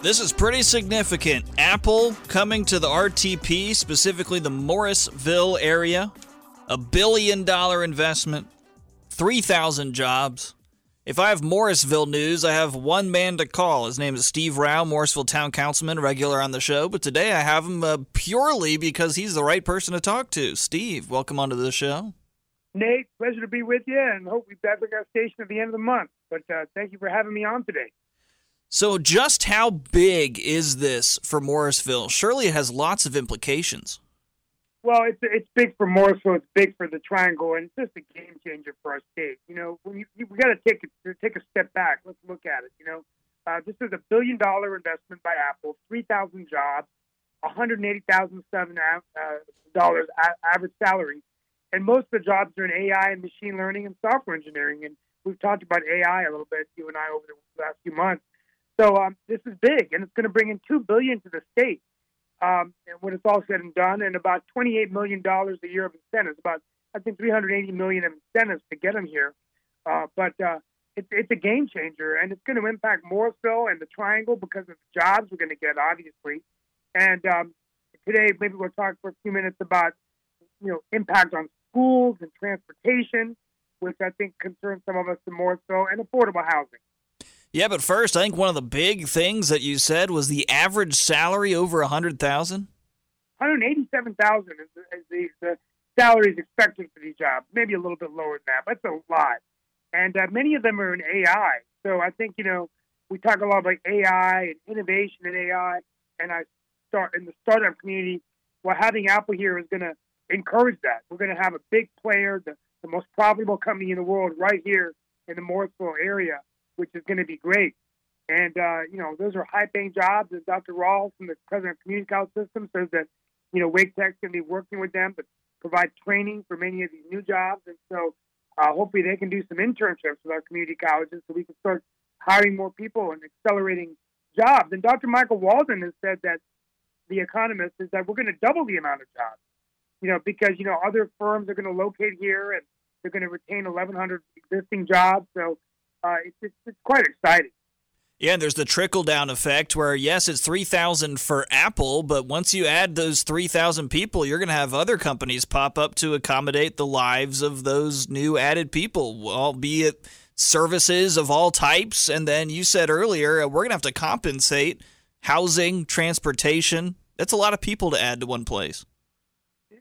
This is pretty significant. Apple coming to the RTP, specifically the Morrisville area. A billion dollar investment, 3,000 jobs. If I have Morrisville news, I have one man to call. His name is Steve Rao, Morrisville Town Councilman, regular on the show. But today I have him uh, purely because he's the right person to talk to. Steve, welcome onto the show. Nate, pleasure to be with you, and hope we back our station at the end of the month. But uh, thank you for having me on today. So, just how big is this for Morrisville? Surely it has lots of implications. Well, it's it's big for Morrisville. It's big for the Triangle, and it's just a game changer for our state. You know, when you, we got to take a, take a step back. Let's look at it. You know, uh, this is a billion dollar investment by Apple, three thousand jobs, one hundred eighty thousand seven uh, dollars average salary, and most of the jobs are in AI and machine learning and software engineering. And we've talked about AI a little bit, you and I, over the last few months. So um, this is big, and it's going to bring in two billion to the state um, when it's all said and done, and about twenty-eight million dollars a year of incentives. About I think three hundred eighty million of incentives to get them here. Uh, but uh, it's it's a game changer, and it's going to impact Morrisville and the Triangle because of the jobs we're going to get, obviously. And um, today, maybe we'll talk for a few minutes about you know impact on schools and transportation, which I think concerns some of us in Morrisville, and affordable housing. Yeah, but first, I think one of the big things that you said was the average salary over a hundred thousand. One hundred eighty-seven thousand is, is the, the salaries expected for these jobs. Maybe a little bit lower than that, but it's a lot. And uh, many of them are in AI. So I think you know we talk a lot about AI and innovation in AI, and I start in the startup community. Well, having Apple here is going to encourage that. We're going to have a big player, the, the most profitable company in the world, right here in the Morrisville area which is going to be great. And, uh, you know, those are high paying jobs. And Dr. Ralls from the President of Community College System says that, you know, Wake Tech's going to be working with them to provide training for many of these new jobs. And so uh, hopefully they can do some internships with our community colleges so we can start hiring more people and accelerating jobs. And Dr. Michael Walden has said that the economist is that we're going to double the amount of jobs, you know, because, you know, other firms are going to locate here and they're going to retain 1,100 existing jobs. So uh, it's, it's, it's quite exciting. Yeah, and there's the trickle down effect where, yes, it's 3,000 for Apple, but once you add those 3,000 people, you're going to have other companies pop up to accommodate the lives of those new added people, albeit services of all types. And then you said earlier, uh, we're going to have to compensate housing, transportation. That's a lot of people to add to one place.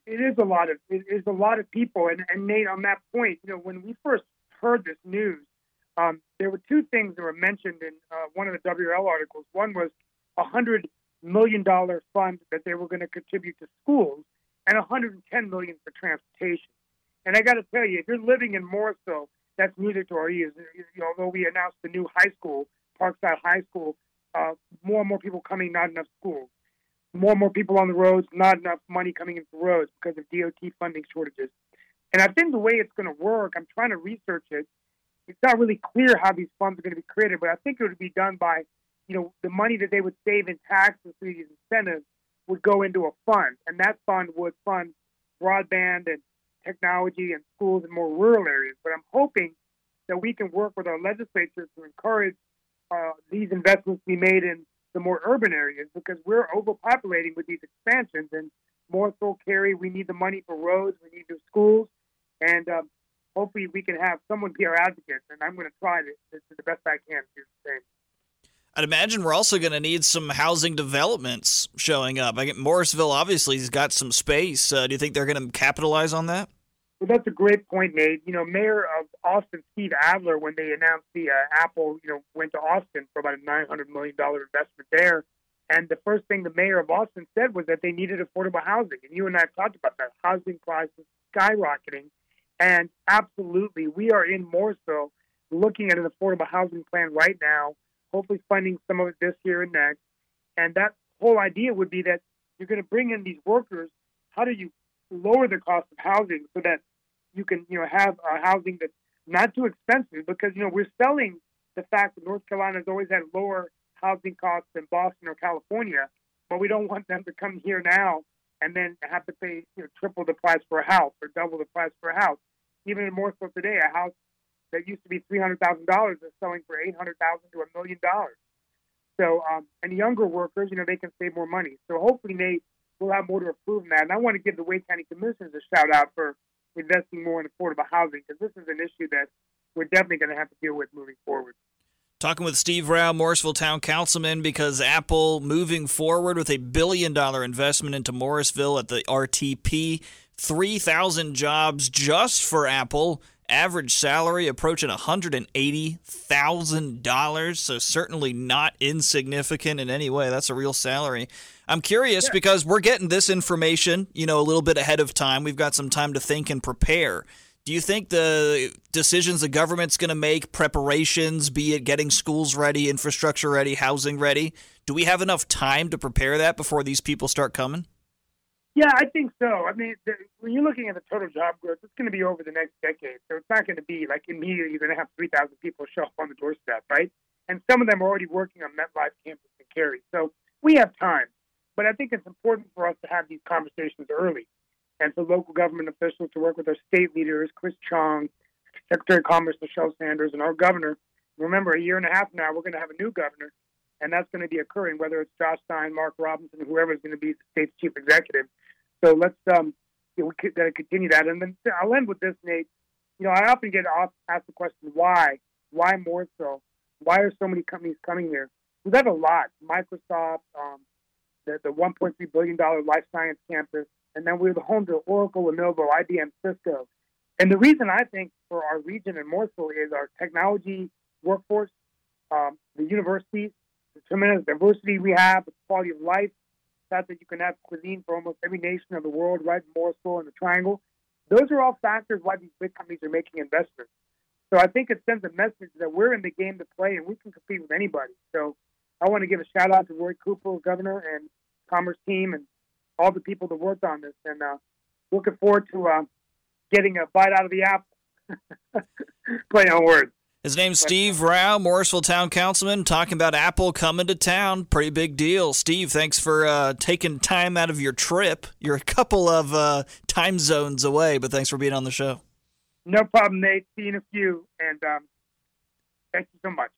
It is a lot of it is a lot of people, and, and Nate, on that point, you know, when we first heard this news, um, there were two things that were mentioned in uh, one of the WL articles. One was a hundred million dollar fund that they were going to contribute to schools, and 110 million for transportation. And I got to tell you, if you're living in Morrisville, that's music to our ears. You know, although we announced the new high school, Parkside High School, uh, more and more people coming, not enough schools. More and more people on the roads, not enough money coming into roads because of DOT funding shortages. And I think the way it's going to work, I'm trying to research it, it's not really clear how these funds are going to be created, but I think it would be done by, you know, the money that they would save in taxes through these incentives would go into a fund, and that fund would fund broadband and technology and schools in more rural areas. But I'm hoping that we can work with our legislatures to encourage uh, these investments to be made in the more urban areas because we're overpopulating with these expansions. And Morrisville, Cary, we need the money for roads, we need new schools, and um, hopefully we can have someone be our advocate, and I'm going to try to, to, to the best I can to do the same. I'd imagine we're also going to need some housing developments showing up. I get Morrisville obviously has got some space. Uh, do you think they're going to capitalize on that? Well, that's a great point, Nate. You know, Mayor of Austin, Steve Adler, when they announced the uh, Apple, you know, went to Austin for about a nine hundred million dollar investment there, and the first thing the mayor of Austin said was that they needed affordable housing. And you and I have talked about that housing prices skyrocketing, and absolutely, we are in Morrisville looking at an affordable housing plan right now, hopefully funding some of it this year and next. And that whole idea would be that you're going to bring in these workers. How do you lower the cost of housing so that you can, you know, have a housing that's not too expensive? Because you know we're selling the fact that North Carolina has always had lower housing costs than Boston or California, but we don't want them to come here now and then have to pay you know, triple the price for a house or double the price for a house even more so today, a house that used to be three hundred thousand dollars is selling for eight hundred thousand to a million dollars. So, um, and younger workers, you know, they can save more money. So hopefully, Nate will have more to approve in that. And I want to give the Wake County Commissioners a shout out for investing more in affordable housing because this is an issue that we're definitely going to have to deal with moving forward. Talking with Steve Rao, Morrisville Town Councilman, because Apple moving forward with a billion dollar investment into Morrisville at the RTP, 3,000 jobs just for Apple, average salary approaching $180,000. So, certainly not insignificant in any way. That's a real salary. I'm curious because we're getting this information, you know, a little bit ahead of time. We've got some time to think and prepare. Do you think the decisions the government's going to make, preparations, be it getting schools ready, infrastructure ready, housing ready, do we have enough time to prepare that before these people start coming? Yeah, I think so. I mean, the, when you're looking at the total job growth, it's going to be over the next decade. So it's not going to be like immediately you're going to have 3,000 people show up on the doorstep, right? And some of them are already working on MetLife campus in Cary. So we have time. But I think it's important for us to have these conversations early and for local government officials to work with our state leaders, Chris Chung, Secretary of Commerce Machelle Sanders, and our governor. Remember, a year and a half now, we're going to have a new governor, and that's going to be occurring, whether it's Josh Stein, Mark Robinson, whoever is going to be the state's chief executive. So let's um, we got to continue that. And then I'll end with this, Nate. You know, I often get asked the question, why? Why more so? Why are so many companies coming here? We've had a lot. Microsoft, um, the, the $1.3 billion life science campus, and then we are the home to Oracle, Lenovo, IBM, Cisco. And the reason I think for our region and more so is our technology workforce, um, the universities, the tremendous diversity we have, the quality of life, the fact that you can have cuisine for almost every nation of the world, right? More so in the triangle. Those are all factors why these big companies are making investments. So I think it sends a message that we're in the game to play and we can compete with anybody. So I want to give a shout out to Roy Cooper, governor, and Commerce team, and all the people that worked on this, and uh, looking forward to uh, getting a bite out of the apple. Play on words. His name's Steve Rao, Morrisville Town Councilman, talking about Apple coming to town. Pretty big deal. Steve, thanks for uh, taking time out of your trip. You're a couple of uh, time zones away, but thanks for being on the show. No problem, Nate. See you in a few, and um, thank you so much.